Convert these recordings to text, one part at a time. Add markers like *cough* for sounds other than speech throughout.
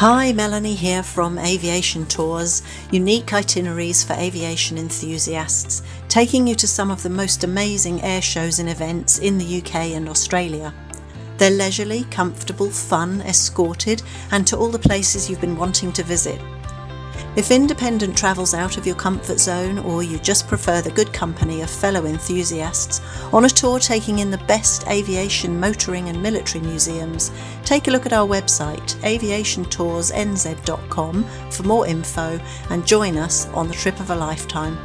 Hi, Melanie here from Aviation Tours, unique itineraries for aviation enthusiasts, taking you to some of the most amazing air shows and events in the UK and Australia. They're leisurely, comfortable, fun, escorted, and to all the places you've been wanting to visit. If independent travel's out of your comfort zone or you just prefer the good company of fellow enthusiasts, on a tour taking in the best aviation, motoring, and military museums, take a look at our website, aviationtoursnz.com, for more info and join us on the trip of a lifetime.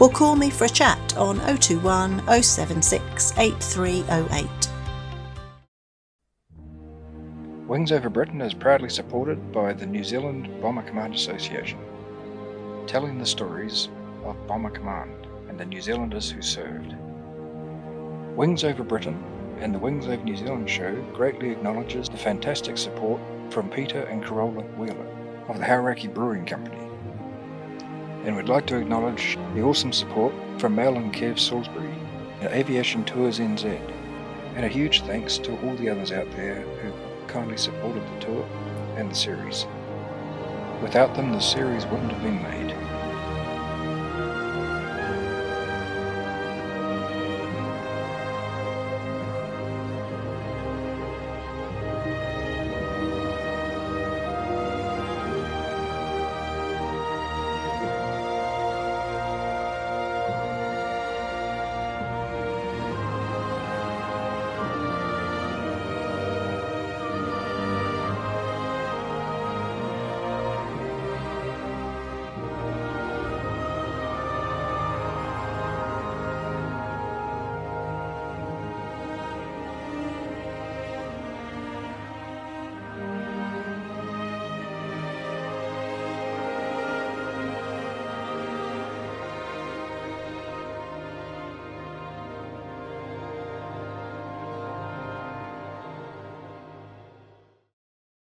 Or call me for a chat on 021 076 8308. Wings Over Britain is proudly supported by the New Zealand Bomber Command Association telling the stories of Bomber Command and the New Zealanders who served. Wings Over Britain and the Wings Over New Zealand show greatly acknowledges the fantastic support from Peter and Carola Wheeler of the Hauraki Brewing Company. And we'd like to acknowledge the awesome support from Mel and Kev Salisbury and Aviation Tours NZ. And a huge thanks to all the others out there who kindly supported the tour and the series. Without them, the series wouldn't have been made.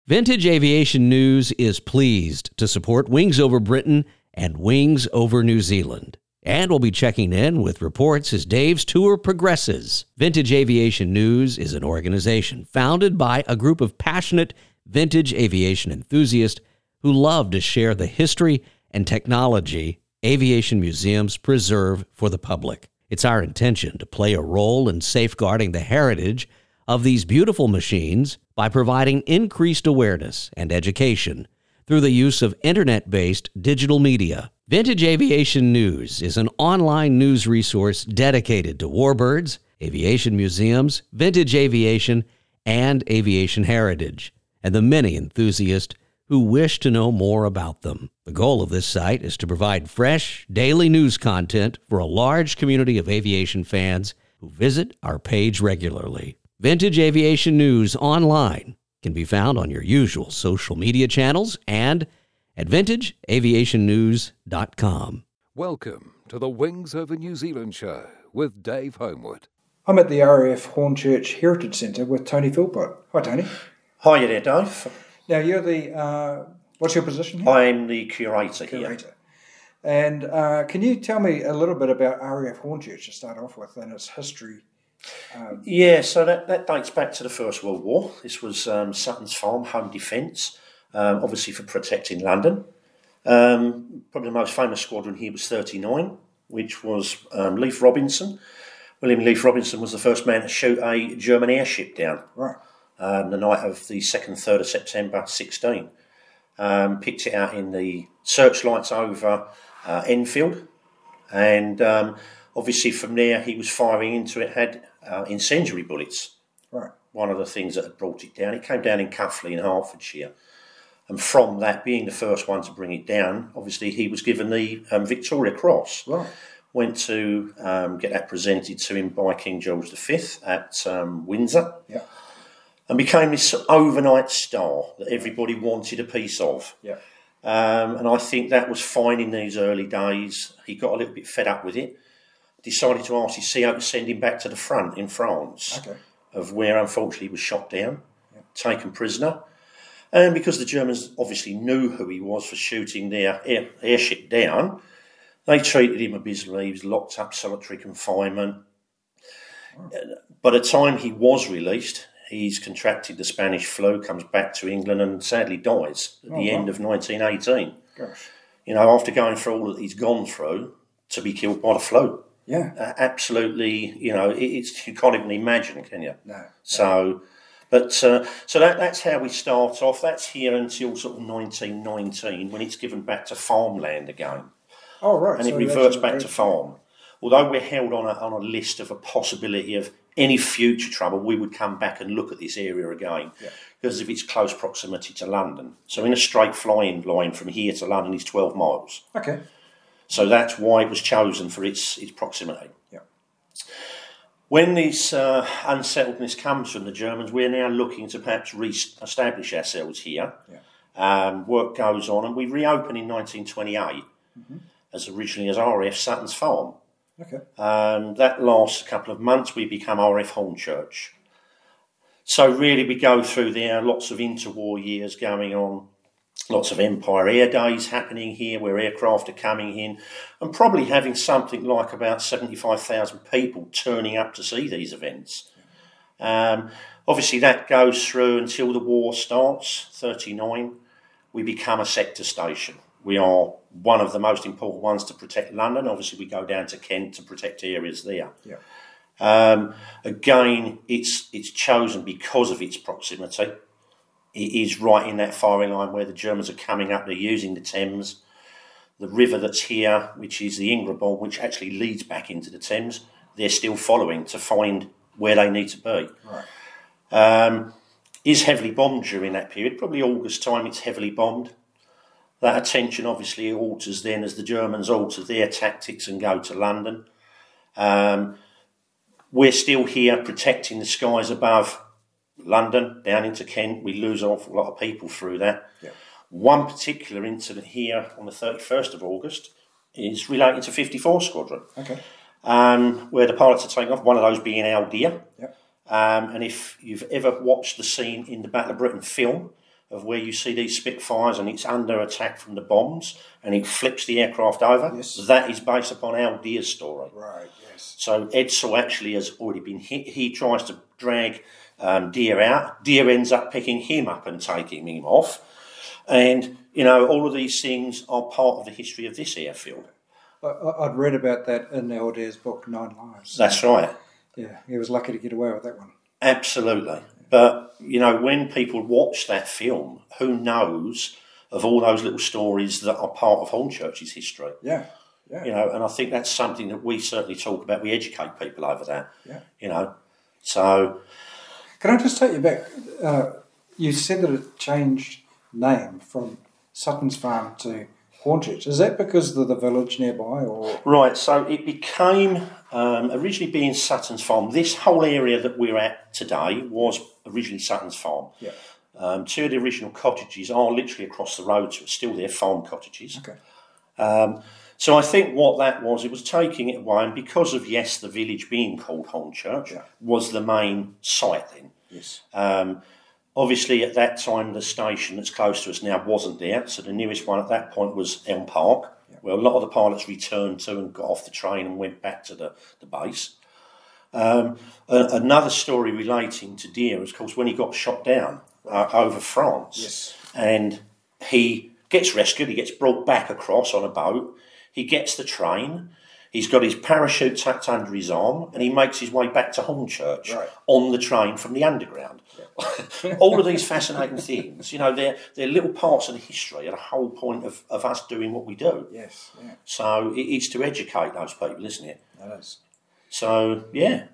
Vintage Aviation News is pleased to support Wings Over Britain and Wings Over New Zealand. And we'll be checking in with reports as Dave's tour progresses. Vintage Aviation News is an organization founded by a group of passionate vintage aviation enthusiasts who love to share the history and technology aviation museums preserve for the public. It's our intention to play a role in safeguarding the heritage of these beautiful machines by providing increased awareness and education through the use of internet based digital media. Vintage Aviation News is an online news resource dedicated to warbirds, aviation museums, vintage aviation, and aviation heritage, and the many enthusiasts who wish to know more about them. The goal of this site is to provide fresh, daily news content for a large community of aviation fans who visit our page regularly. Vintage Aviation News online can be found on your usual social media channels and at vintageaviationnews.com. Welcome to the Wings Over New Zealand show with Dave Homewood. I'm at the RAF Hornchurch Heritage Centre with Tony Philpot. Hi, Tony. Hi there, Dave. Now, you're the, uh, what's your position here? I'm the curator, Curator. here. And uh, can you tell me a little bit about RAF Hornchurch to start off with and its history um, yeah, so that, that dates back to the First World War. This was um, Sutton's Farm Home Defence, um, obviously for protecting London. Um, probably the most famous squadron here was 39, which was um, Leefe Robinson. William Leefe Robinson was the first man to shoot a German airship down. Right. Um, the night of the 2nd, 3rd of September 16. picked it out in the searchlights over uh, Enfield. And obviously from there he was firing into it, had uh, incendiary bullets. Right. One of the things that had brought it down. It came down in Cuffley in Hertfordshire. And from that, being the first one to bring it down, obviously he was given the um, Victoria Cross. Right. Went to um, get that presented to him by King George V at um, Windsor. Yeah. And became this overnight star that everybody wanted a piece of. Yeah. Um, and I think that was fine in these early days. He got a little bit fed up with it decided to ask his CO to send him back to the front in France, okay. of where unfortunately he was shot down, yeah. taken prisoner. And because the Germans obviously knew who he was for shooting their air, airship down, they treated him abysmally. He was locked up, solitary confinement. Oh. By the time he was released, He's contracted the Spanish flu, comes back to England, and sadly dies at the Oh, end of 1918. Gosh. You know, after going through all that he's gone through, to be killed by the flu. Yeah. Uh, absolutely, you know, it, it's you can't even imagine, can you? No. So, but uh, so that that's how we start off. That's here until sort of 1919 when it's given back to farmland again, Oh, right. and so it reverts back to farm. Although we're held on a, on a list of a possibility of any future trouble, we would come back and look at this area again Yeah. because of its close proximity to London. So, in a straight flying line from here to London is 12 miles. Okay. So that's why it was chosen for its its proximity. Yeah. When this uh, unsettledness comes from the Germans, we're now looking to perhaps re-establish ourselves here. Yeah. Um, work goes on, and we reopen in 1928 as originally as RF Sutton's Farm. Okay. Um, that lasts a couple of months. We become RF Hornchurch. So really, we go through there. Lots of interwar years going on. Lots of Empire Air Days happening here, where aircraft are coming in, and probably having something like about seventy-five thousand people turning up to see these events. Um, obviously, that goes through until the war starts. Thirty-nine, we become a sector station. We are one of the most important ones to protect London. Obviously, we go down to Kent to protect areas there. Yeah. Um, again, it's it's chosen because of its proximity. It is right in that firing line where the Germans are coming up. They're using the Thames, the river that's here, which is the Ingrebourne, which actually leads back into the Thames. They're still following to find where they need to be. Right. Um, is heavily bombed during that period. Probably August time, it's heavily bombed. That attention obviously alters then as the Germans alter their tactics and go to London. Um, we're still here protecting the skies above London, down into Kent. We lose an awful lot of people through that. Yeah. One particular incident here on the 31st of August is relating to 54 Squadron, Okay. um, where the pilots are taking off, one of those being Al Deere. Yep. Um, and if you've ever watched the scene in the Battle of Britain film of where you see these Spitfires and it's under attack from the bombs and it flips the aircraft over, Yes. that is based upon Al Deere's story. Right. Yes. So Edsall actually has already been hit. He tries to drag um, Deere out. Deere ends up picking him up and taking him off. And, you know, all of these things are part of the history of this airfield. I, I'd read about that in Al Deere's book, Nine Lives. That's right. yeah, he was lucky to get away with that one. Absolutely. But, you know, when people watch that film, who knows of all those little stories that are part of Hornchurch's history? Yeah. Yeah. You know, and I think that's something that we certainly talk about. We educate people over that. Yeah. You know, so Can I just take you back? Uh, you said that it changed name from Sutton's Farm to Hornchurch. Is that because of the village nearby, or Right, so it became um, originally being Sutton's Farm. This whole area that we're at today was originally Sutton's Farm. Yeah. Um, two of the original cottages are literally across the road, so it's still there, farm cottages. okay? Um, so I think what that was, it was taking it away, and because of yes, the village being called Hornchurch Yeah. was the main site then. Yes. Um, obviously, at that time, the station that's close to us now wasn't there, so the nearest one at that point was Elm Park, where a lot of the pilots returned to and got off the train and went back to the, the base. Um, a- another story relating to Deere is, of course, when he got shot down uh, over France, Yes. and he gets rescued, he gets brought back across on a boat, he gets the train. He's got his parachute tucked under his arm, and he makes his way back to Hornchurch Right. on the train from the underground. *laughs* All of these fascinating things, you know, they're, they're little parts of the history and the whole point of, of us doing what we do. Yes. Yeah. So it is to educate those people, isn't it? That is. So, yeah.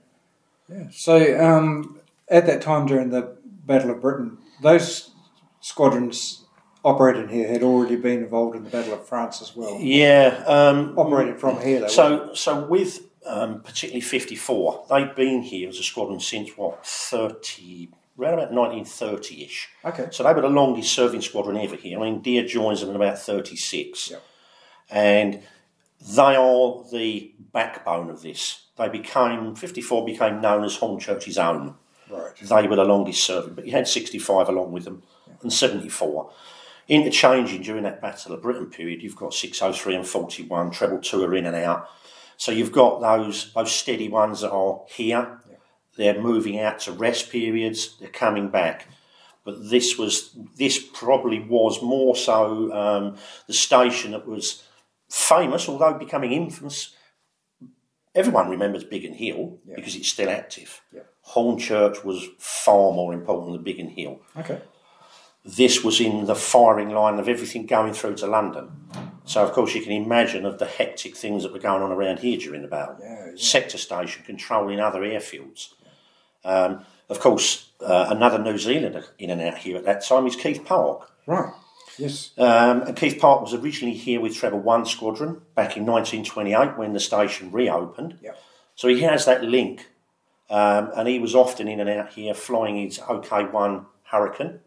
Yeah. So um, at that time during the Battle of Britain, those squadrons operating here had already been involved in the Battle of France as well. Yeah. Um, Operating from here, though. So, so with um, particularly 54, they've been here as a squadron since what, 30, around about 1930 ish. Okay. So they were the longest serving squadron ever here. I mean, Deere joins them in about 36. Yep. And they are the backbone of this. They became, 54 became known as Hornchurch's own. Right. They were the longest serving, but you had 65 along with them and 74. Interchanging during that Battle of Britain period, you've got 603 and 41, treble two are in and out. So you've got those those steady ones that are here. they're moving out to rest periods, they're coming back. But this was this probably was more so um, the station that was famous, although becoming infamous. Everyone remembers Biggin Hill Yeah. because it's still active. Yeah. Hornchurch was far more important than Biggin Hill Okay. This was in the firing line of everything going through to London. So, of course, you can imagine of the hectic things that were going on around here during the battle. Yeah, yeah. Sector station controlling other airfields. Um, of course, uh, another New Zealander in and out here at that time is Keith Park. Right. Yes. Um, and Keith Park was originally here with Treble 1 Squadron back in 1928 when the station reopened. Yep. So he has that link. Um, and he was often in and out here flying his OK1 Hurricane.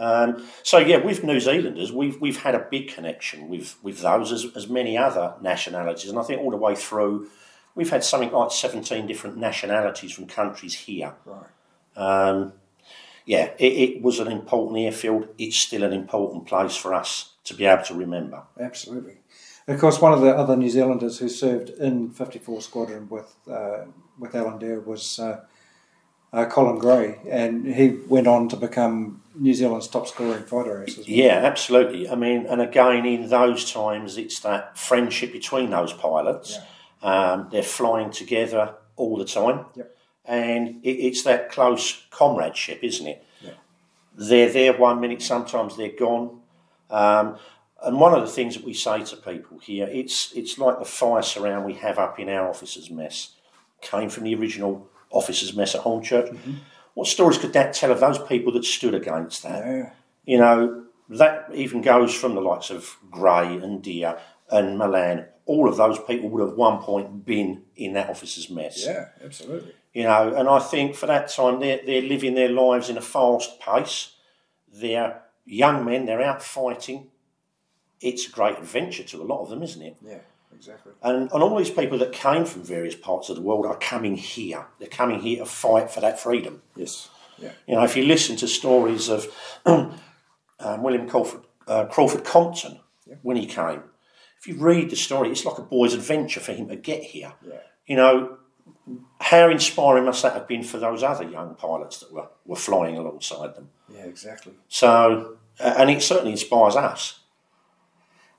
Um, so yeah, with New Zealanders, we've we've had a big connection with with those as, as many other nationalities, and I think all the way through, we've had something like seventeen different nationalities from countries here. Right. Um, yeah, it, it was an important airfield. It's still an important place for us to be able to remember. Absolutely. Of course, one of the other New Zealanders who served in 54 Squadron with uh, with Alan Deere was uh, uh, Colin Gray, and he went on to become New Zealand's top scoring fighter ace well. Yeah, absolutely. I mean, and again, in those times, it's that friendship between those pilots. Um, they're flying together all the time. Yep. And it, it's that close comradeship, isn't it? Yeah. They're there one minute, sometimes they're gone. Um, and one of the things that we say to people here, it's it's like the fire surround we have up in our officers' mess. Came from the original officers' mess at Hornchurch. Mm-hmm. What stories could that tell of those people that stood against that? Yeah. You know, that even goes from the likes of Gray and Deere and Malan. All of those people would have at one point been in that officer's mess. Yeah, absolutely. You know, and I think for that time they're, they're living their lives in a fast pace. They're young men, they're out fighting. It's a great adventure to a lot of them, isn't it? Yeah, exactly. And, and all these people that came from various parts of the world are coming here. They're coming here to fight for that freedom. Yes. Yeah. You know, if you listen to stories of *clears throat* um, William Crawford, uh, Crawford Compton when he came, if you read the story, it's like a boy's adventure for him to get here. Yeah. You know, how inspiring must that have been for those other young pilots that were, were flying alongside them? Yeah, exactly. So, uh, and it certainly inspires us.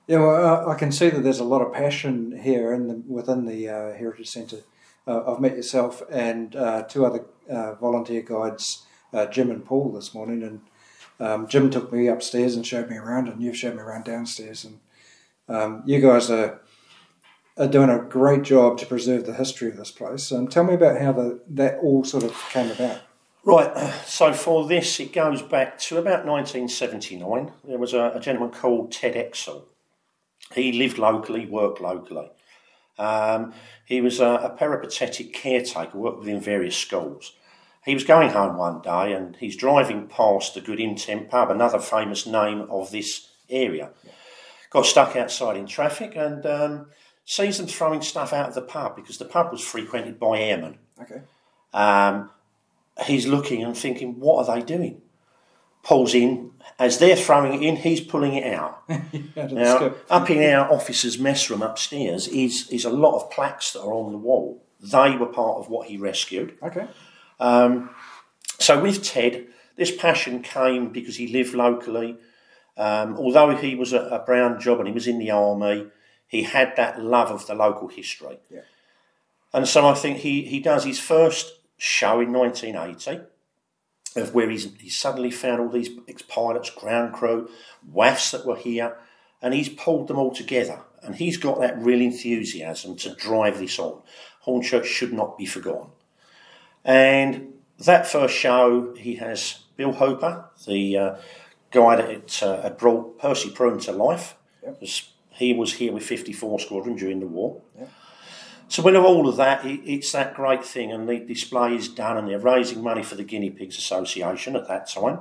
Yeah, well, uh, I can see that there's a lot of passion here in the, within the uh, Heritage Centre. Uh, I've met yourself and uh, two other uh, volunteer guides, uh, Jim and Paul, this morning, and um, Jim took me upstairs and showed me around, and you've showed me around downstairs, and um, you guys are are doing a great job to preserve the history of this place. And tell me about how the, that all sort of came about. Right, so for this, it goes back to about 1979. There was a, a gentleman called Ted Exell. He lived locally, worked locally. Um, he was a, a peripatetic caretaker, worked within various schools. He was going home one day and he's driving past the Good Intent pub, another famous name of this area. Got stuck outside in traffic and um, sees them throwing stuff out of the pub because the pub was frequented by airmen. Okay. Um, he's looking and thinking, what are they doing? Pulls in. As they're throwing it in, he's pulling it out. *laughs* It Now, up in our officers' mess room upstairs is, is a lot of plaques that are on the wall. They were part of what he rescued. Okay. Um, so with Ted, this passion came because he lived locally. Um, although he was a, a brown job and he was in the army, he had that love of the local history. Yeah. And so I think he, he does his first show in 1980 of where he's, he suddenly found all these ex-pilots, ground crew, WAAFs that were here, and he's pulled them all together. And he's got that real enthusiasm to drive this on. Hornchurch should not be forgotten. And that first show, he has Bill Hooper, the uh, guy that it, uh, had brought Percy Prune to life. Yep. He was here with 54 Squadron during the war. Yep. So, with all of that, it, it's that great thing, and the display is done, and they're raising money for the Guinea Pigs Association at that time.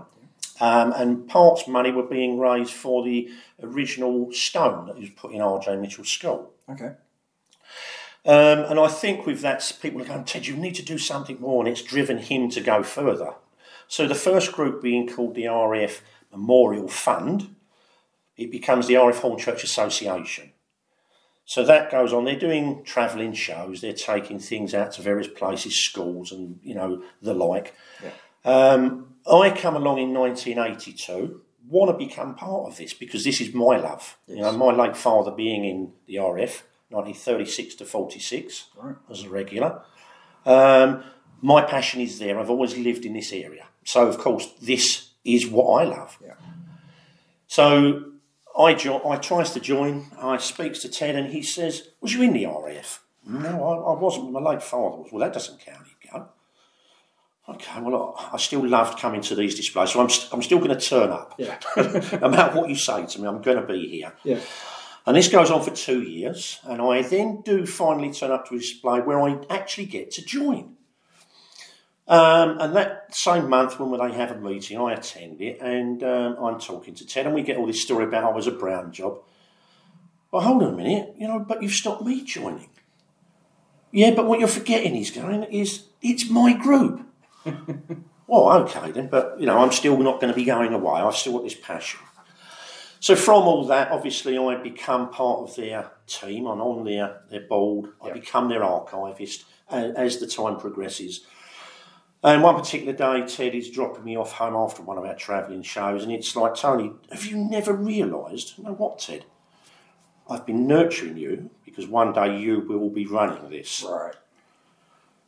Um, and parts money were being raised for the original stone that was put in RJ Mitchell's skull. Okay. Um, and I think with that, people are going, Ted, you need to do something more, and it's driven him to go further. So the first group being called the RF Memorial Fund, it becomes the RF Hornchurch Association. So that goes on. They're doing travelling shows. They're taking things out to various places, schools, and you know the like. Um, I come along in 1982. Want to become part of this because this is my love. You know, my late father being in the RF, 1936 to 46, as a regular. Um, my passion is there. I've always lived in this area, so of course this is what I love. Yeah. So I jo- I tries to join. I speaks to Ted, and he says, "Was you in the RAF?" No, I, I wasn't. My late father was. Well, that doesn't count. He'd go. Okay, well, I I still loved coming to these displays, so I'm, st- I'm still going to turn up. Yeah. *laughs* no matter what you say to me, I'm going to be here. Yeah. And this goes on for two years, and I then do finally turn up to a display where I actually get to join. Um, and that same month, when they have a meeting, I attend it, and um, I'm talking to Ted, and we get all this story about I was a brown job. Well, hold on a minute, you know, but you've stopped me joining. Yeah, but what you're forgetting, is going, is it's my group. *laughs* well, okay then, but you know, I'm still not going to be going away. I've still got this passion. So from all that, obviously, I become part of their team. I'm on their their board. I become their archivist as, as the time progresses. And one particular day, Ted is dropping me off home after one of our travelling shows, and it's like, Tony, have you never realised? You know what, Ted? I've been nurturing you because one day you will be running this. Right.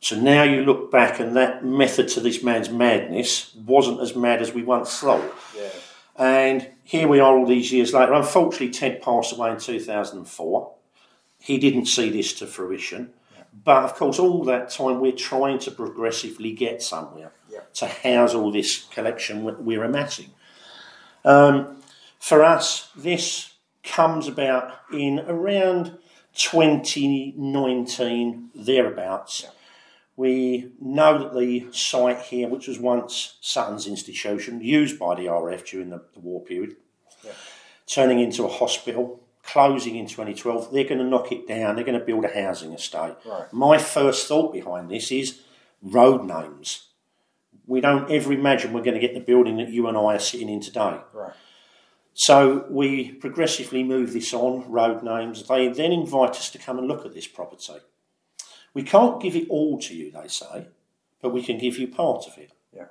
So now you look back, and that method to this man's madness wasn't as mad as we once thought. Yeah. And here we are all these years later. Unfortunately, Ted passed away in 2004. He didn't see this to fruition. But of course, all that time we're trying to progressively get somewhere Yeah. to house all this collection we- we're amassing. Um, for us, this comes about in around 2019, thereabouts. We know that the site here, which was once Sutton's institution, used by the RF during the, the war period, turning into a hospital, closing in 2012, they're going to knock it down. They're going to build a housing estate. Right. My first thought behind this is road names. We don't ever imagine we're going to get the building that you and I are sitting in today. Right. So we progressively move this on, road names. They then invite us to come and look at this property. We can't give it all to you, they say, but we can give you part of it. Yeah.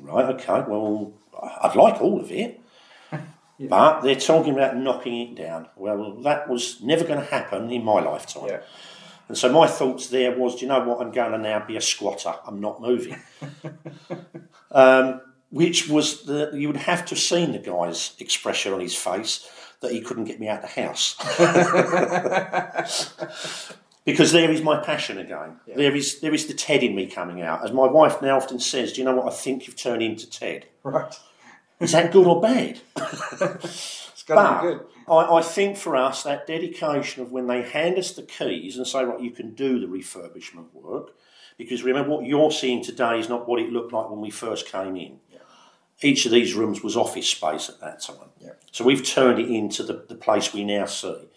Right, okay, well, I'd like all of it. But they're talking about knocking it down. Well, that was never going to happen in my lifetime. Yeah. And so my thoughts there was, do you know what? I'm going to now be a squatter. I'm not moving. *laughs* um, which was the you would have to have seen the guy's expression on his face that he couldn't get me out of the house. *laughs* because there is my passion again. There is there is the Ted in me coming out. As my wife now often says, do you know what? I think you've turned into Ted. Right. Is that good or bad? *laughs* It's got to be good. I, I think for us, that dedication of when they hand us the keys and say, right, you can do the refurbishment work, because remember what you're seeing today is not what it looked like when we first came in. Each of these rooms was office space at that time. Yeah. So we've turned it into the, the place we now see.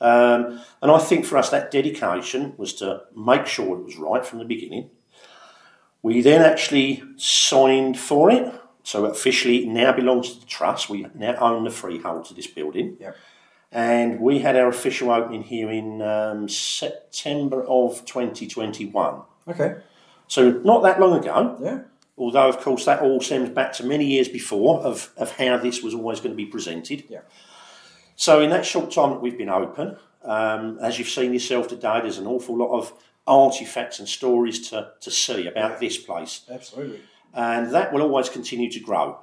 Um, and I think for us, that dedication was to make sure it was right from the beginning. We then actually signed for it. So officially, it now belongs to the trust. We now own the freehold to this building. Yeah. And we had our official opening here in um, September of 2021. Okay. So not that long ago, Yeah. although of course that all stems back to many years before of, of how this was always going to be presented. Yeah. So in that short time that we've been open, um, as you've seen yourself today, there's an awful lot of artifacts and stories to, to see about this place Absolutely. And that will always continue to grow.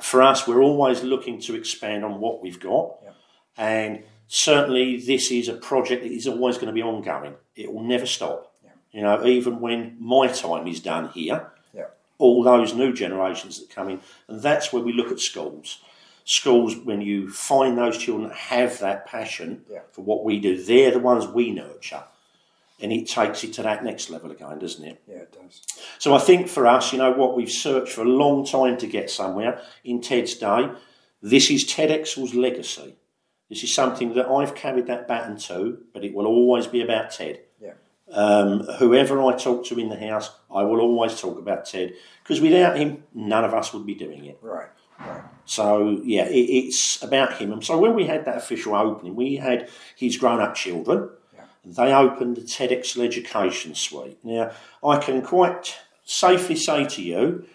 For us, we're always looking to expand on what we've got, Yeah. and certainly this is a project that is always going to be ongoing. It will never stop. Yeah. You know, even when my time is done here, Yeah. all those new generations that come in, and that's where we look at schools. Schools, when you find those children that have that passion for what we do, they're the ones we nurture. And it takes it to that next level again, doesn't it? Yeah, it does. So I think for us, you know what, we've searched for a long time to get somewhere. In Ted's day, this is Ted Exell's legacy. This is something that I've carried that baton to, but it will always be about Ted. Yeah. Um, whoever I talk to in the house, I will always talk about Ted because without him, none of us would be doing it. Right. So yeah, it, it's about him. And so when we had that official opening, we had his grown-up children. They opened the Ted Exell Education Suite. Now, I can quite safely say to you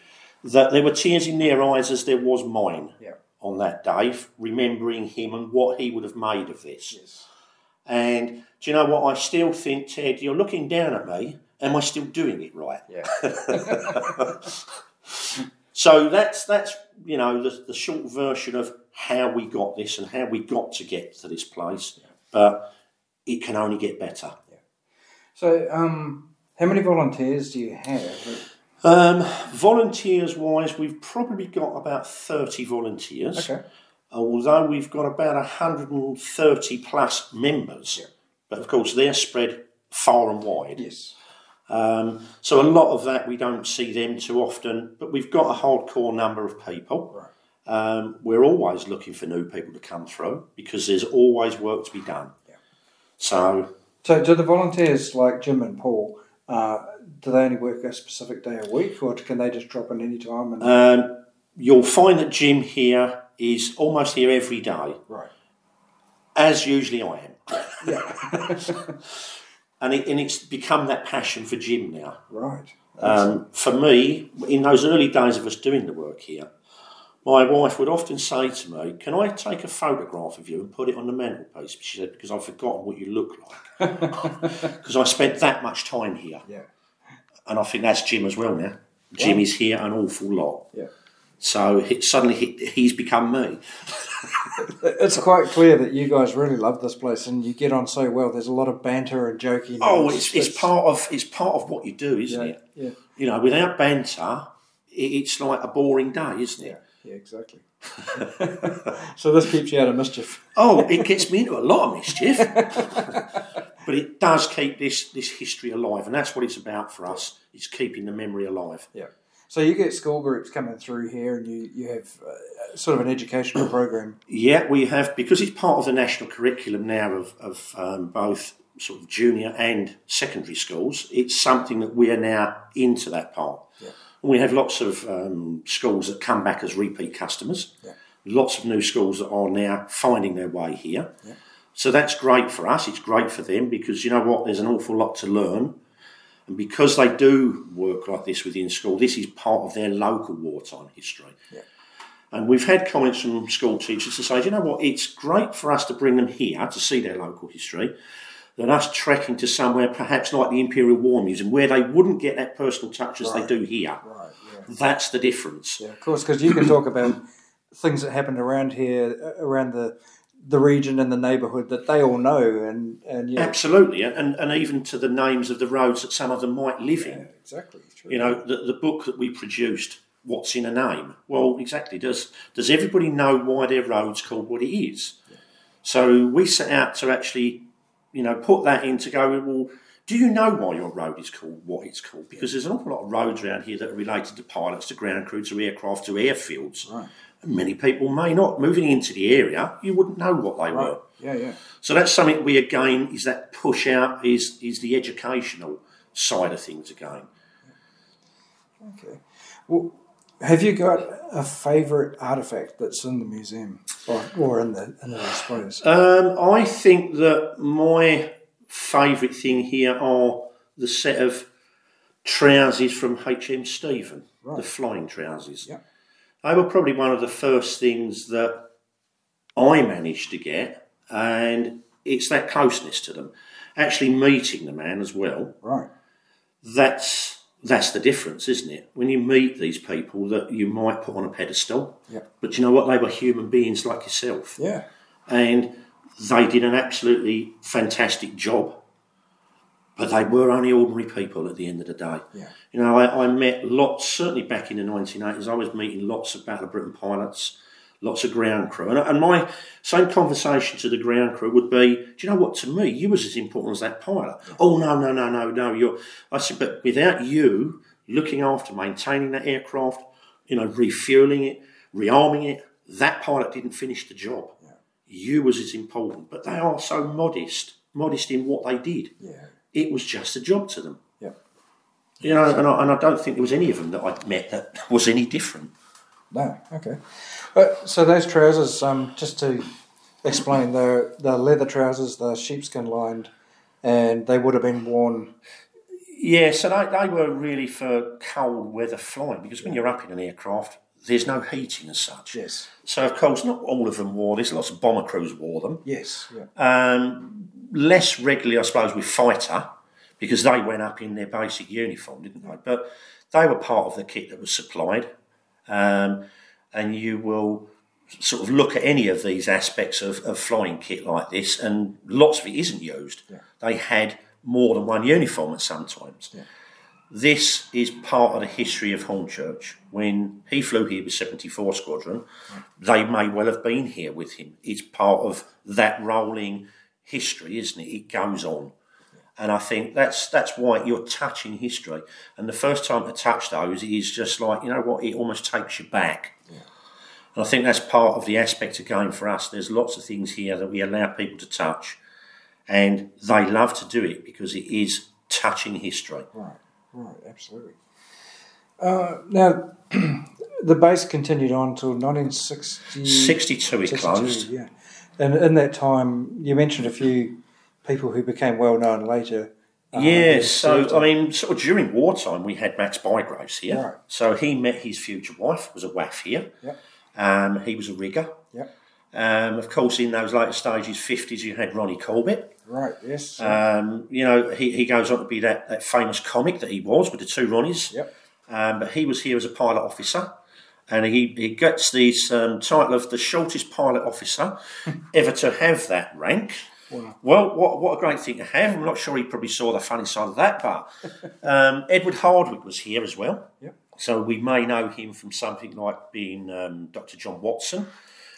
that there were tears in their eyes as there was mine Yeah. on that day, remembering him and what he would have made of this. And do you know what? I still think, Ted, you're looking down at me. Am I still doing it right? Yeah. *laughs* So that's that's you know the, the short version of how we got this and how we got to get to this place. But it can only get better. So, um, how many volunteers do you have? Um, volunteers wise, we've probably got about thirty volunteers. Okay. Although we've got about 130 plus members, but of course they're spread far and wide. Yes. Um, so a lot of that we don't see them too often, but we've got a hardcore number of people. Right. Um, we're always looking for new people to come through because there's always work to be done. So So, do the volunteers like Jim and Paul? Uh, do they only work a specific day a week, or can they just drop in any time? And um, you'll find that Jim here is almost here every day, right. as usually I am. Yeah. *laughs* And, it, and it's become that passion for Jim now. right. Um, for me, in those early days of us doing the work here, my wife would often say to me, Can I take a photograph of you and put it on the mantelpiece? She said, Because I've forgotten what you look like. *laughs* Because I spent that much time here. Yeah. And I think that's Jim as well now. Jim is here an awful lot. Yeah. So he, suddenly he, he's become me. *laughs* It's quite clear that you guys really love this place and you get on so well. There's a lot of banter and joking. Oh, and it's, it's part of it's part of what you do, isn't yeah, it? yeah, You know, without banter, it, it's like a boring day, isn't it? Yeah, exactly. *laughs* so this keeps you out of mischief. Oh, it gets me into a lot of mischief. *laughs* but it does keep this, this history alive, and that's what it's about for us. It's keeping the memory alive. Yeah. So you get school groups coming through here, and you you have uh, sort of an educational program. Yeah, we have, because it's part of the national curriculum now of, of um, both sort of junior and secondary schools, it's something that we are now into that part. We have lots of um, schools that come back as repeat customers, Yeah. lots of new schools that are now finding their way here. Yeah. So that's great for us, it's great for them because you know what, there's an awful lot to learn. And because they do work like this within school, this is part of their local wartime history. Yeah. And we've had comments from school teachers to say, "Do you know what, it's great for us to bring them here to see their local history than us trekking to somewhere perhaps like the Imperial War Museum where they wouldn't get that personal touch as Right. they do here. Right. Yeah. That's the difference. Yeah, of course, because you can talk about things that happened around here, around the the region and the neighbourhood that they all know, and and yeah, Absolutely. And, and, even to the names of the roads that some of them might live yeah in. exactly. True. You know, the, the book that we produced, What's in a Name? Well, exactly. Does does everybody know why their road's called what it is? So we set out to actually, you know, put that in to go, well, do you know why your road is called what it's called? Because there's an awful lot of roads around here that are related to pilots, to ground crew, to aircraft, to airfields. Right. And many people may not. Moving into the area, you wouldn't know what they Right. were. Yeah, yeah. So that's something we again is that push out is is the educational side of things again. Okay. Well, have you got a favourite artefact that's in the museum or, or in the in the displays? Um, I think that my favourite thing here are the set of trousers from HM Stephen, the flying trousers. Yeah. They were probably one of the first things that I managed to get, and it's that closeness to them. Actually meeting the man as well. Right. That's that's the difference, isn't it? When you meet these people that you might put on a pedestal, Yeah. but you know what? They were human beings like yourself Yeah. and they did an absolutely fantastic job. But they were only ordinary people at the end of the day. Yeah. You know, I, I met lots, certainly back in the 1980s, I was meeting lots of Battle of Britain pilots, lots of ground crew. And, and my same conversation to the ground crew would be, do you know what, to me, you was as important as that pilot. Oh, no, no, no, no, no. You're, I said, but without you looking after maintaining that aircraft, you know, refueling it, rearming it, that pilot didn't finish the job. You was as important. But they are so modest, modest in what they did. Yeah. It was just a job to them. Yeah. You know, and I, and I don't think there was any of them that I'd met that *laughs* was any different. No, okay. But, so those trousers, um, just to explain, they're, they're leather trousers, they're sheepskin lined, and they would have been worn. Yeah, so they, they were really for cold weather flying because when you're up in an aircraft, there's no heating as such. Yes. So of course, not all of them wore this. Lots of bomber crews wore them. Yes. Yeah. Um, less regularly, I suppose, with fighter because they went up in their basic uniform, didn't they? But they were part of the kit that was supplied. Um, and you will sort of look at any of these aspects of, of flying kit like this, and lots of it isn't used. Yeah. They had more than one uniform at some times. Yeah. This is part of the history of Hornchurch. When he flew here with 74 Squadron, they may well have been here with him. It's part of that rolling history, isn't it? It goes on. And I think that's that's why you're touching history. And the first time to touch those is just like, you know what, it almost takes you back. And I think that's part of the aspect of going for us. There's lots of things here that we allow people to touch. And they love to do it because it is touching history. Right. Right. Absolutely. Uh, now, *clears throat* the base continued on until 1960. 62 it 62, closed. Yeah. And in that time, you mentioned a few people who became well known later. uh, Yeah, so I mean, sort of during wartime, we had Max Bygraves here. Right. So he met his future wife, was a WAAF here. Yep. Um, he was a rigger. Yep. Um, of course, in those later stages, 50s, you had Ronnie Corbett. Right. Yes. Um, you know, he, he goes on to be that, that famous comic that he was with the two Ronnies. Yep. Um, but he was here as a pilot officer. And he, he gets the um, title of the shortest pilot officer *laughs* ever to have that rank. Wow. Well, what, what a great thing to have. I'm not sure he probably saw the funny side of that, but um, Edward Hardwicke was here as well. Yep. So we may know him from something like being um, Dr. John Watson.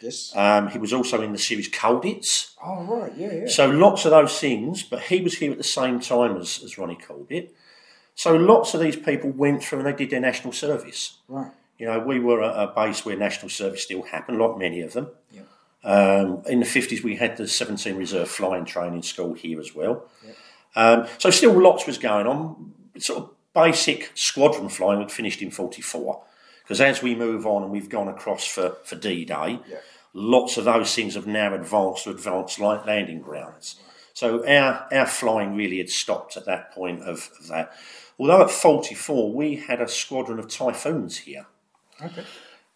yes. Um, he was also in the series Colditz. oh, right. Yeah. Yeah. So lots of those things, but he was here at the same time as, as Ronnie Corbett. So lots of these people went through and they did their national service. Right. You know, we were at a base where national service still happened, like many of them. Yeah. Um, in the 50s, we had the 17 Reserve Flying Training School here as well. Um, so still lots was going on. Sort of basic squadron flying had finished in 44. Because as we move on and we've gone across for, for D-Day, Yeah. lots of those things have now advanced to advanced light landing grounds. So our, our flying really had stopped at that point of, of that. Although at 44, we had a squadron of Typhoons here. Okay.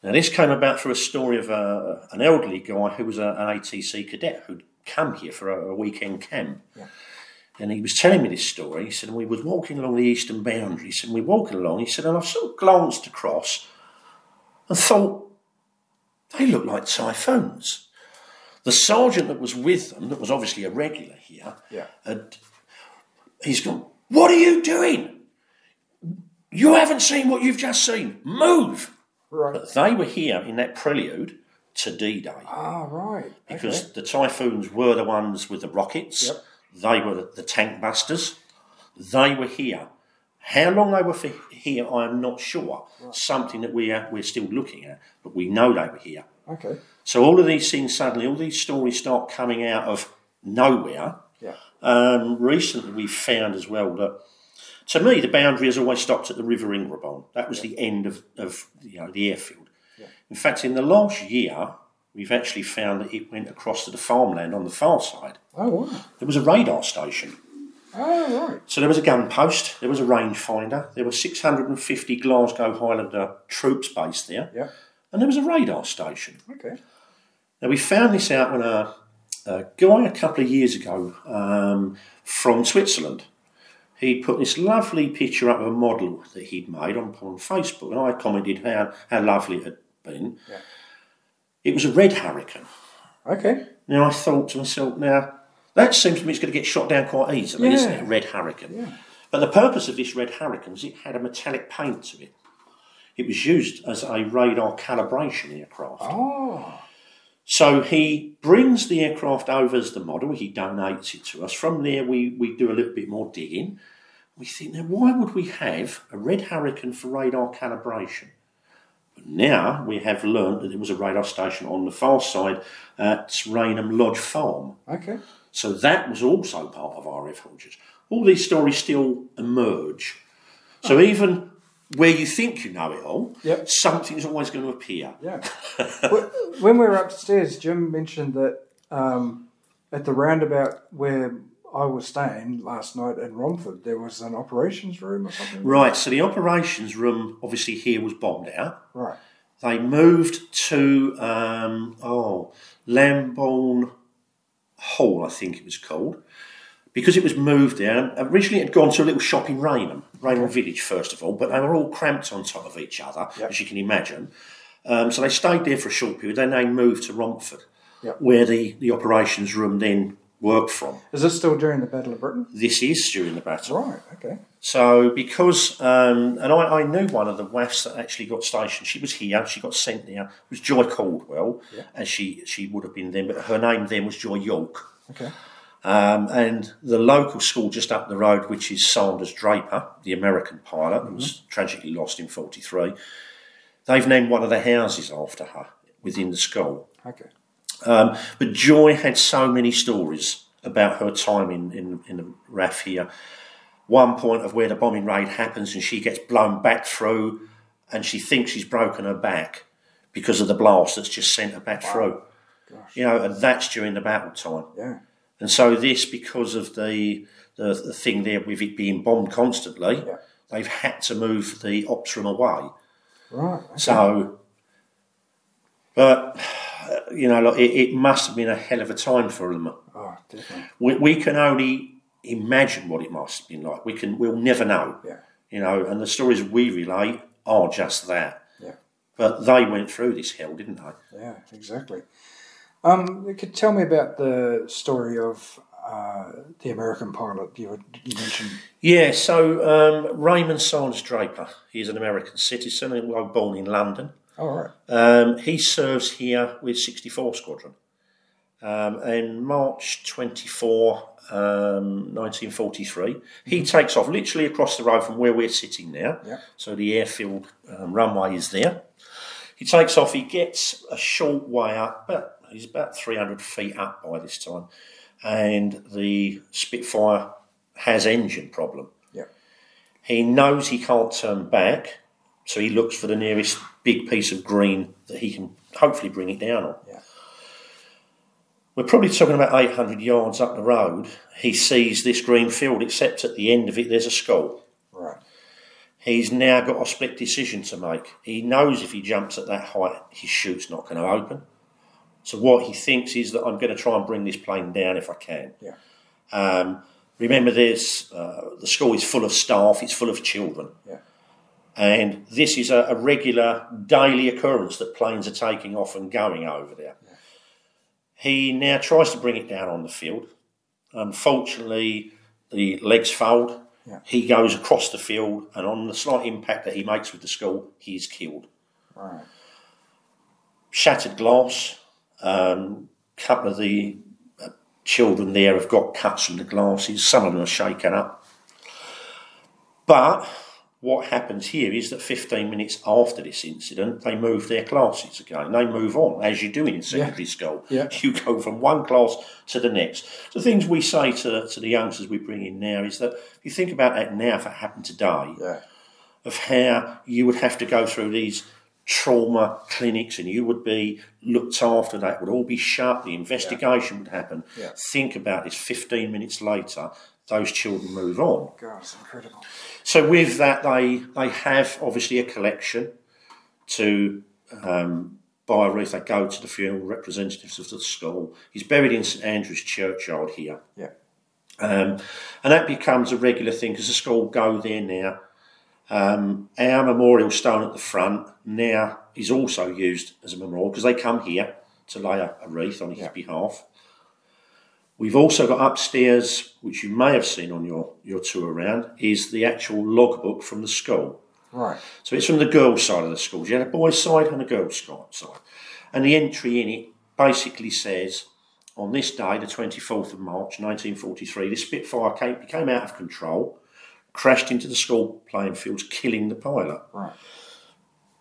Now, this came about through a story of uh, an elderly guy who was a, an ATC cadet who'd come here for a, a weekend camp. Yeah. And he was telling me this story. He said, and we was walking along the eastern boundaries, and we were walking along. He said, and I sort of glanced across and thought, they look like typhoons. The sergeant that was with them, that was obviously a regular here, Yeah. had, he's gone, What are you doing? You haven't seen what you've just seen. Move! Right. But they were here in that prelude to D Day Ah, right. because okay. the Typhoons were the ones with the rockets, Yep. They were the, the tank busters, they were here. How long they were for here, I am not sure. Something that we are, we're still looking at, but we know they were here. Okay. So all of these things suddenly, all these stories start coming out of nowhere. Yeah. Um, recently, we found as well that, to me, the boundary has always stopped at the River Ingrebourne. That was the end of, of you know the airfield. In fact, in the last year, we've actually found that it went across to the farmland on the far side. Oh, wow. There was a radar station. Oh, right. So there was a gun post, there was a rangefinder, there were 650 Glasgow Highlander troops based there, Yeah. and there was a radar station. Okay. Now, we found this out when a, a guy a couple of years ago um, from Switzerland, he put this lovely picture up of a model that he'd made on, on Facebook, and I commented how, how lovely it had been. Yeah. It was a red hurricane. Okay. Now, I thought to myself, now, that seems to me it's going to get shot down quite easily, isn't it? A red hurricane. Yeah. But the purpose of this red hurricane is it had a metallic paint to it. It was used as a radar calibration aircraft. Oh. So he brings the aircraft over as the model, he donates it to us. From there, we, we do a little bit more digging. We think, now, why would we have a red hurricane for radar calibration? Now we have learned that it was a radar station on the far side at Rainham Lodge Farm. Okay. So that was also part of our refuges. All these stories still emerge. So even where you think you know it all, Yep. something's always going to appear. Yeah. *laughs* When we were upstairs, Jim mentioned that um, at the roundabout where I was staying last night in Romford, there was an operations room or something. Right, so the operations room, obviously, here was bombed out. Right. They moved to, um, oh, Lambourne Hall, I think it was called, because it was moved there. Originally, it had gone to a little shop in Rainham, Rainham Village, first of all, but they were all cramped on top of each other, Yep. as you can imagine. Um, so they stayed there for a short period. Then they moved to Romford, Yep. where the, the operations room then worked from. Is this still during the Battle of Britain? This is during the battle. Right. Okay. So, because, um, and I, I knew one of the WAAFs that actually got stationed. She was here, she got sent there. It was Joy Caldwell, Yeah. as she, she would have been then, but her name then was Joy York. Okay. Um, and the local school just up the road, which is Sanders Draper, the American pilot who was tragically lost in 43, they've named one of the houses after her within the school. Okay. Um, but Joy had so many stories about her time in, in, in the RAF here. One point of where the bombing raid happens and she gets blown back through and she thinks she's broken her back because of the blast that's just sent her back through. Gosh. You know, and that's during the battle time. Yeah. And so this, because of the, the, the thing there with it being bombed constantly, Yeah. they've had to move the ops room away. Right. Okay. So, but you know, like, it, it must have been a hell of a time for them. Oh, definitely. We, we can only imagine what it must have been like. We can, we'll never know. Yeah. You know, and the stories we relate are just that. Yeah. But they went through this hell, didn't they? Yeah. Exactly. Um, you could tell me about the story of uh, the American pilot you, you mentioned. Yeah. So um, Raymond Sanders Draper, he's an American citizen, and was born in London. Oh, right. Um, he serves here with 64 Squadron. Um, and March 24, um, 1943, he takes off literally across the road from where we're sitting now. Yeah. So the airfield um, runway is there. He takes off, he gets a short way up, but he's about 300 feet up by this time. And the Spitfire has engine problem. Yeah. He knows he can't turn back, so he looks for the nearest big piece of green that he can hopefully bring it down on. Yeah. We're probably talking about 800 yards up the road. He sees this green field, except at the end of it, there's a skull. Right. He's now got a split decision to make. He knows if he jumps at that height, his chute's not going to open. So what he thinks is that I'm going to try and bring this plane down if I can. Yeah. Um, remember, this: uh, the school is full of staff. It's full of children. Yeah. And this is a, a regular daily occurrence that planes are taking off and going over there. He now tries to bring it down on the field. Unfortunately, the legs fold. Yeah. He goes across the field, and on the slight impact that he makes with the skull, he is killed. Right. Shattered glass. Um, a couple of the uh, children there have got cuts from the glasses. Some of them are shaken up. But what happens here is that 15 minutes after this incident, they move their classes again. They move on, as you do in secondary school. Yeah. You go from one class to the next. The things we say to, to the youngsters we bring in now is that if you think about that now, if it happened today, Yeah. of how you would have to go through these trauma clinics and you would be looked after, that would all be shut, the investigation would happen. Yeah. Think about this 15 minutes later, those children move on. God, it's incredible. So with that, they they have obviously a collection to um, buy a wreath. They go to the funeral representatives of the school. He's buried in St Andrew's churchyard here, Yeah. um, and that becomes a regular thing because the school go there now. Um, our memorial stone at the front now is also used as a memorial because they come here to lay a, a wreath on his Yeah. behalf. We've also got upstairs, which you may have seen on your, your tour around, is the actual logbook from the school. Right. So it's from the girls' side of the school. You had a boys' side and a girls' side. And the entry in it basically says, on this day, the 24th of March 1943, this Spitfire came, became out of control, crashed into the school playing fields, killing the pilot. Right.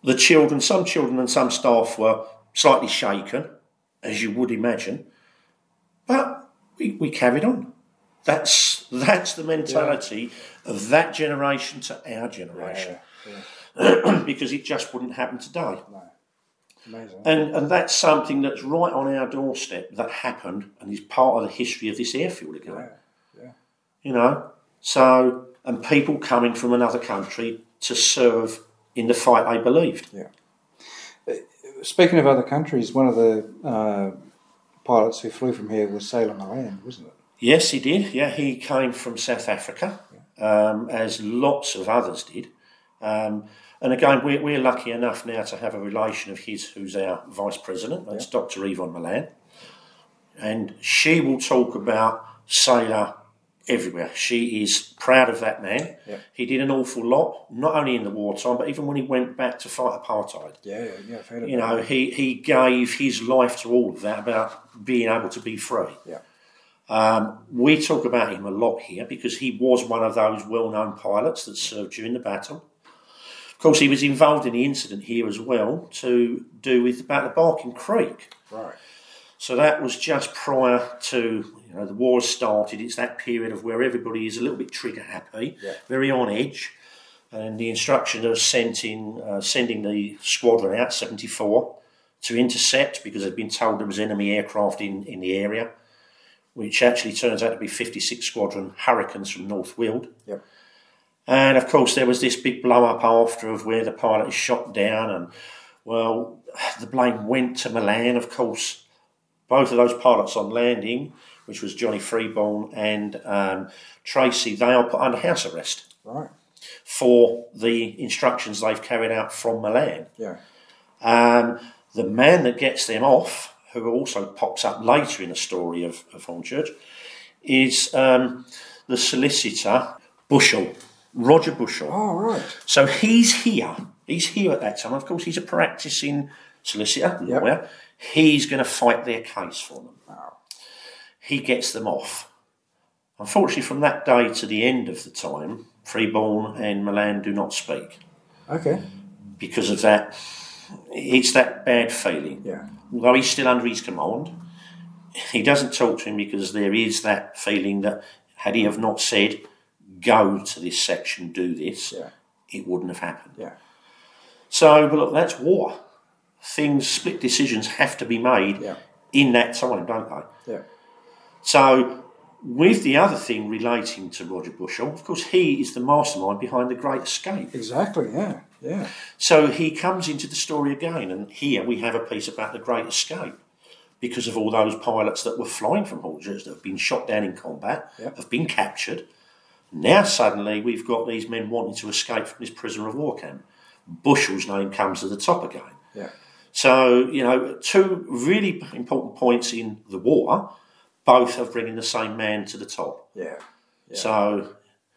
The children, some children and some staff were slightly shaken, as you would imagine, but we, we carried on. That's that's the mentality of that generation to our generation. Yeah. *clears throat* because it just wouldn't happen today. No. Amazing. And, and that's something that's right on our doorstep that happened and is part of the history of this airfield again. yeah. Yeah. You know? So, and people coming from another country to serve in the fight they believed. Speaking of other countries, one of the uh, pilots who flew from here was Sailor Malan, wasn't it? Yes, he did. Yeah, he came from South Africa, um, as lots of others did. Um, and again, we're, we're lucky enough now to have a relation of his who's our vice president. That's Dr. Yvonne Malan. And she will talk about Sailor everywhere. She is proud of that man. Yeah. He did an awful lot, not only in the wartime, but even when he went back to fight apartheid. Yeah, yeah, of You know, he, he gave his life to all of that about being able to be free. Yeah. Um, we talk about him a lot here because he was one of those well known pilots that served during the battle. Of course, he was involved in the incident here as well to do with the Battle of Barking Creek. Right. So that was just prior to you know the war started. It's that period of where everybody is a little bit trigger happy, Yeah. very on edge, and the instruction of sending uh, sending the squadron out seventy four to intercept because they'd been told there was enemy aircraft in, in the area, which actually turns out to be fifty six squadron Hurricanes from North Weald. Yep. And of course, there was this big blow up after of where the pilot is shot down, and well, the blame went to Malan, of course both of those pilots on landing, which was Johnny Freeborn and um, Tracy, they are put under house arrest Right. for the instructions they've carried out from Malan. Yeah. Um, the man that gets them off, who also pops up later in the story of, of Hornchurch, is um, the solicitor Bushell, Roger Bushell. Oh, right. So he's here. He's here at that time. Of course, he's a practicing solicitor, Yep. lawyer. He's going to fight their case for them. Wow. He gets them off. Unfortunately, from that day to the end of the time, Freeborn and Malan do not speak Okay. because of that. It's that bad feeling. Yeah. Although he's still under his command, he doesn't talk to him because there is that feeling that had he have not said, "Go to this section, do this," Yeah. it wouldn't have happened. Yeah. So, but look, that's war. Things, split decisions have to be made Yeah. in that time, don't they? Yeah. So, with the other thing relating to Roger Bushell, of course, he is the mastermind behind the Great Escape. Exactly. Yeah. Yeah. So he comes into the story again, and here we have a piece about the Great Escape because of all those pilots that were flying from Hornchurch that have been shot down in combat, Yep. have been captured. Now suddenly we've got these men wanting to escape from this prisoner of war camp. Bushell's name comes to the top again. Yeah. So, you know, two really important points in the war, both of bringing the same man to the top. Yeah. Yeah. So,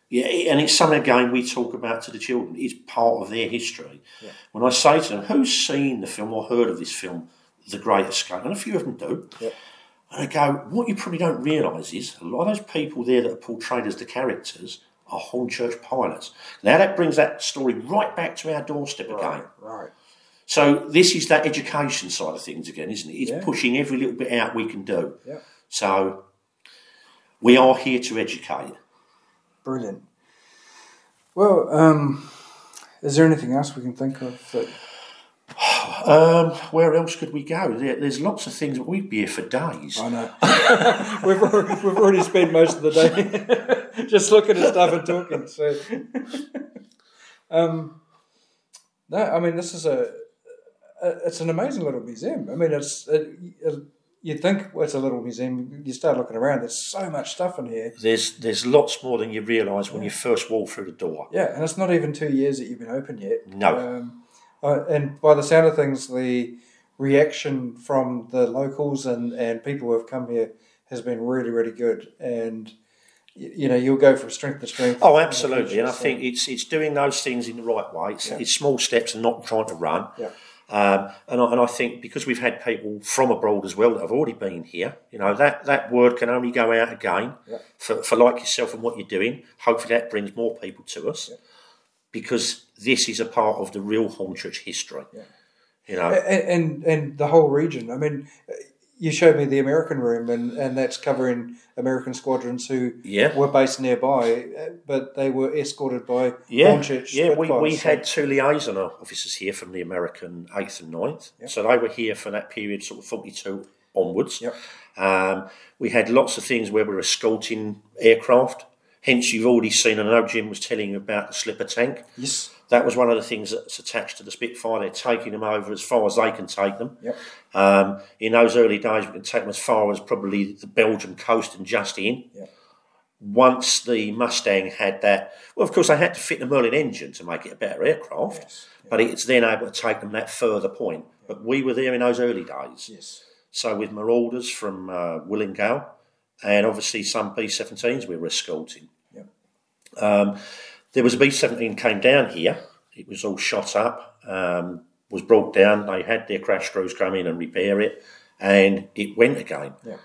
yeah, and it's something again we talk about to the children. It's part of their history. Yeah. When I say to them, "Who's seen the film or heard of this film, The Great Escape?" and a few of them do, Yep. and I go, "What you probably don't realise is a lot of those people there that are portrayed as the characters are Hornchurch pilots." Now that brings that story right back to our doorstep Right. again. Right. So this is that education side of things again, isn't it? It's Yeah. pushing every little bit out we can do. Yeah. So we are here to educate. Brilliant. Well, um, is there anything else we can think of that? Um, where else could we go? There, there's lots of things, but we'd be here for days. I know *laughs* we've already, we've already spent most of the day *laughs* just looking at stuff and talking. So, um, no, I mean this is a, a it's an amazing little museum. I mean it's it, it, you think well, it's a little museum. You start looking around. There's so much stuff in here. There's there's lots more than you realise when you first walk through the door. Yeah, and it's not even two years that you've been open yet. No. Um, uh, and by the sound of things, the reaction from the locals and, and people who have come here has been really, really good. And, you know, you'll go from strength to strength. Oh, absolutely, and I think it's it's doing those things in the right way. It's, Yeah. it's small steps and not trying to run. Yeah. Um, and, I, and I think because we've had people from abroad as well that have already been here, you know, that, that word can only go out again Yeah. for, for like yourself and what you're doing. Hopefully that brings more people to us because this is a part of the real Hornchurch history. Yeah. You know, and, and and the whole region. I mean, you showed me the American room, and, and that's covering American squadrons who Yeah. were based nearby, but they were escorted by Yeah, Hornchurch yeah. We, we had two liaison officers here from the American 8th and 9th. So they were here for that period, sort of 42 onwards. Yep. Um, we had lots of things where we were escorting aircraft. Hence, you've already seen, and I know Jim was telling you about the slipper tank. Yes. That was one of the things that's attached to the Spitfire. They're taking them over as far as they can take them. Yep. Um, in those early days, we can take them as far as probably the Belgium coast and just in. Yep. Once the Mustang had that, well, of course, they had to fit the Merlin engine to make it a better aircraft, Yes. but it's then able to take them that further point. But we were there in those early days. Yes. So with Marauders from uh, Willingale, and obviously some B-17s we were escorting. Yep. Um, there was a B-17 came down here. It was all shot up, um, was brought down. They had their crash crews come in and repair it, and it went again. Yeah.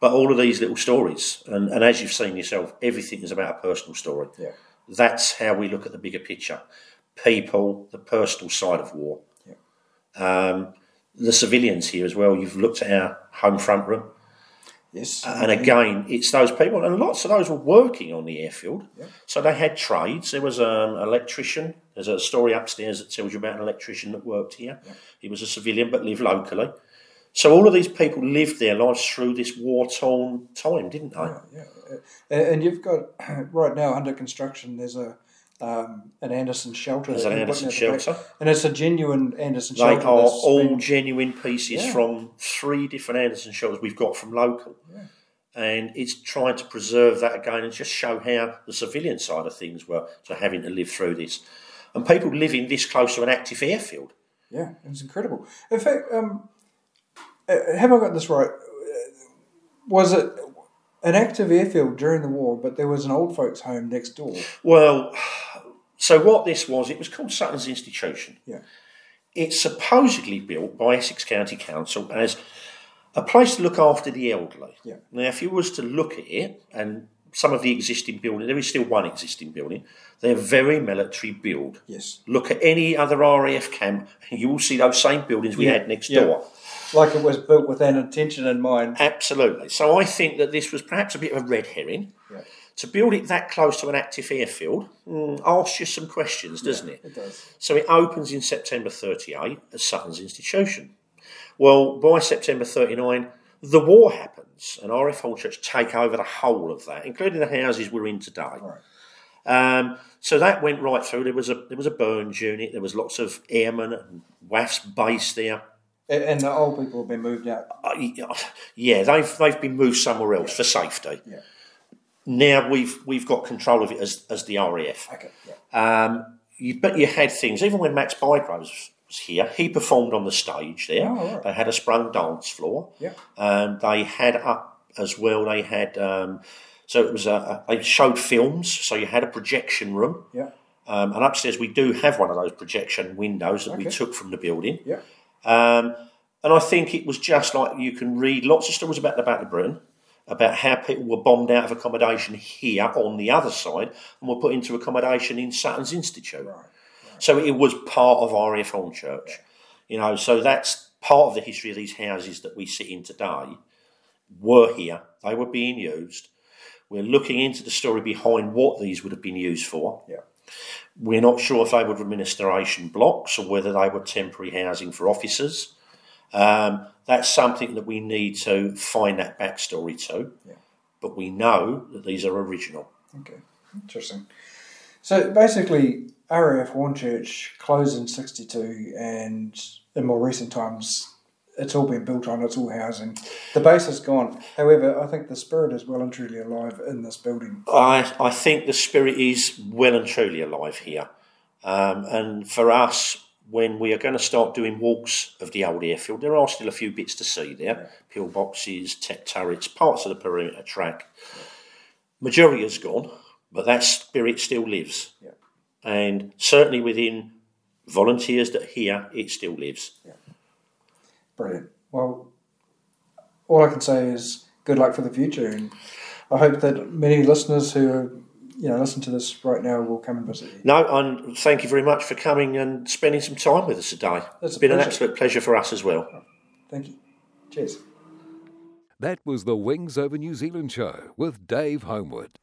But all of these little stories, and, and as you've seen yourself, everything is about a personal story. Yeah. That's how we look at the bigger picture. People, the personal side of war. Um, the civilians here as well. You've looked at our home front room. Yes. And again, it's those people, and lots of those were working on the airfield. So they had trades. There was um, an electrician. There's a story upstairs that tells you about an electrician that worked here. He was a civilian but lived locally. So all of these people lived their lives through this war torn time, didn't they? Yeah, uh, and you've got *clears throat* right now under construction. There's a um, an Anderson shelter. There's an Anderson putting at the back. shelter. and it's a genuine Anderson They shelter. are all been- genuine pieces Yeah. from three different Anderson shelters we've got from local. And it's trying to preserve that again and just show how the civilian side of things were to having to live through this. And people living this close to an active airfield. Yeah, it's incredible. In fact, um, uh, have I got this right? Uh, Was it an active airfield during the war, but there was an old folks' home next door? Well, so what this was, it was called Sutton's Institution. Yeah. It's supposedly built by Essex County Council as a place to look after the elderly. Yeah. Now, if you was to look at it, and some of the existing building, there is still one existing building, they're very military build. Yes. Look at any other RAF camp, and you will see those same buildings we Yeah, had next yeah. door. Like it was built with an intention in mind. Absolutely. So I think that this was perhaps a bit of a red herring. Yeah. To build it that close to an active airfield mm, asks you some questions, doesn't it? It does. So it opens in September 38 as Sutton's Institution. Well, by September 39, the war happens, and RF Hornchurch take over the whole of that, including the houses we're in today. Right. Um, so that went right through. There was a there was a Burns unit. There was lots of airmen and WAAFs based there. And the old people have been moved out. Uh, yeah, they've they've been moved somewhere else for safety. Yeah. Now we've we've got control of it as as the RAF. Okay. Yeah. Um, you, but you had things, even when Max Bygraves was here, he performed on the stage there. Oh, right. They had a sprung dance floor. Yeah. Um, they had up as well, they had, um, so it was a, a, they showed films, so you had a projection room. Yeah. Um, and upstairs, we do have one of those projection windows that we took from the building. Yeah. Um, and I think it was just like you can read lots of stories about the Battle of Britain, about how people were bombed out of accommodation here on the other side and were put into accommodation in Sutton's Institute. Right. So it was part of RAF Hornchurch. You know, so that's part of the history of these houses that we sit in today were here. They were being used. We're looking into the story behind what these would have been used for. Yeah. We're not sure if they were administration blocks or whether they were temporary housing for officers. Um, that's something that we need to find that backstory to. Yeah. But we know that these are original. Okay, interesting. So basically, RAF Hornchurch closed in '62, and in more recent times, it's all been built on. It's all housing. The base is gone. However, I think the spirit is well and truly alive in this building. I, I think the spirit is well and truly alive here. Um, and for us, when we are going to start doing walks of the old airfield, there are still a few bits to see there pillboxes, Tett turrets, parts of the perimeter track. Majority is gone, but that spirit still lives. Yeah. And certainly within volunteers that are here, it still lives. Brilliant. Well, all I can say is good luck for the future, and I hope that many listeners who are, you know listen to this right now will come and visit you. No, and thank you very much for coming and spending some time with us today. That's It's a been an absolute pleasure for us as well. Thank you. Cheers. That was the Wings Over New Zealand show with Dave Homewood.